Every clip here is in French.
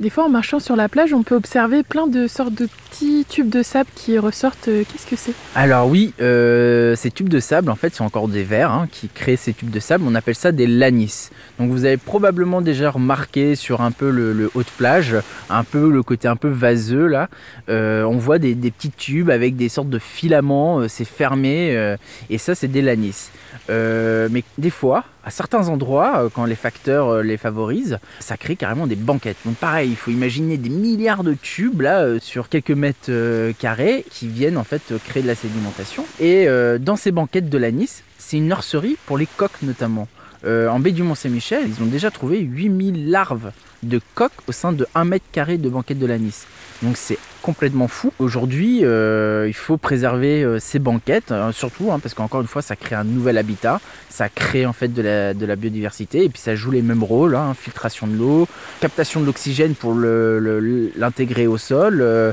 Des fois, en marchant sur la plage, on peut observer plein de sortes de petits tubes de sable qui ressortent. Euh, qu'est-ce que c'est? Alors oui, euh, ces tubes de sable, en fait, sont encore des vers hein, qui créent ces tubes de sable. On appelle ça des lanis. Donc vous avez probablement déjà remarqué sur un peu le, haut de plage, un peu le côté un peu vaseux là, euh, on voit des, petits tubes avec des sortes de filaments. c'est fermé et ça, c'est des lanis. mais des fois, à certains endroits, quand les facteurs les favorisent, ça crée carrément des banquettes. Donc pareil il faut imaginer des milliards de tubes là euh, sur quelques mètres euh, carrés qui viennent en fait créer de la sédimentation. Et euh, dans ces banquettes de l'anis, c'est une nurserie pour les coques notamment. en baie du Mont-Saint-Michel, ils ont déjà trouvé 8000 larves de coques au sein de 1 mètre carré de banquette de l'anis. Donc c'est complètement fou. Aujourd'hui, euh, il faut préserver euh, ces banquettes, hein, surtout hein, parce qu'encore une fois, ça crée un nouvel habitat, ça crée en fait de la, de la biodiversité et puis ça joue les mêmes rôles, hein, filtration de l'eau, captation de l'oxygène pour l'intégrer au sol, euh,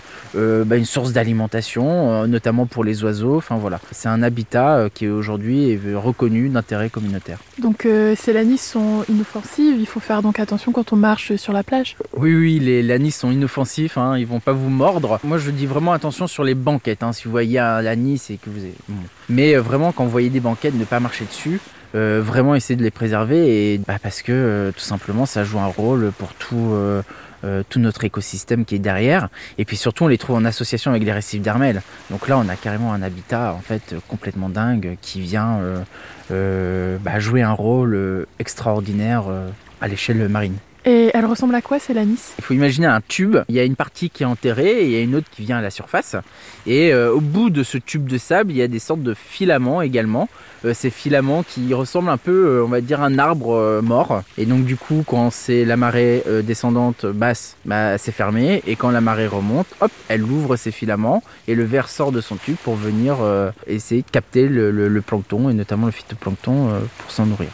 bah, une source d'alimentation, notamment pour les oiseaux. Enfin voilà, c'est un habitat qui aujourd'hui est reconnu d'intérêt communautaire. Donc ces lanis sont inoffensives, il faut faire donc attention quand on marche sur la plage. Oui, oui, les lanis sont inoffensifs, ils vont pas vous mordre moi, je dis vraiment attention sur les banquettes. Hein. Si vous voyez un anis et que vous avez... Mais euh, vraiment, quand vous voyez des banquettes, ne pas marcher dessus. Euh, vraiment essayer de les préserver bah, parce que euh, tout simplement ça joue un rôle pour tout notre écosystème qui est derrière et puis surtout on les trouve en association avec les récifs d'Hermel donc là on a carrément un habitat en fait complètement dingue qui vient bah, jouer un rôle extraordinaire à l'échelle marine. Et elle ressemble à quoi, c'est l'anis Il faut imaginer un tube. Il y a une partie qui est enterrée et il y a une autre qui vient à la surface. Et euh, au bout de ce tube de sable, il y a des sortes de filaments également. Euh, ces filaments qui ressemblent un peu, euh, on va dire, un arbre mort. Et donc du coup, quand c'est la marée descendante basse, bah, c'est fermé. Et quand la marée remonte, hop, elle ouvre ces filaments et le verre sort de son tube pour venir essayer de capter le plancton et notamment le phytoplancton pour s'en nourrir.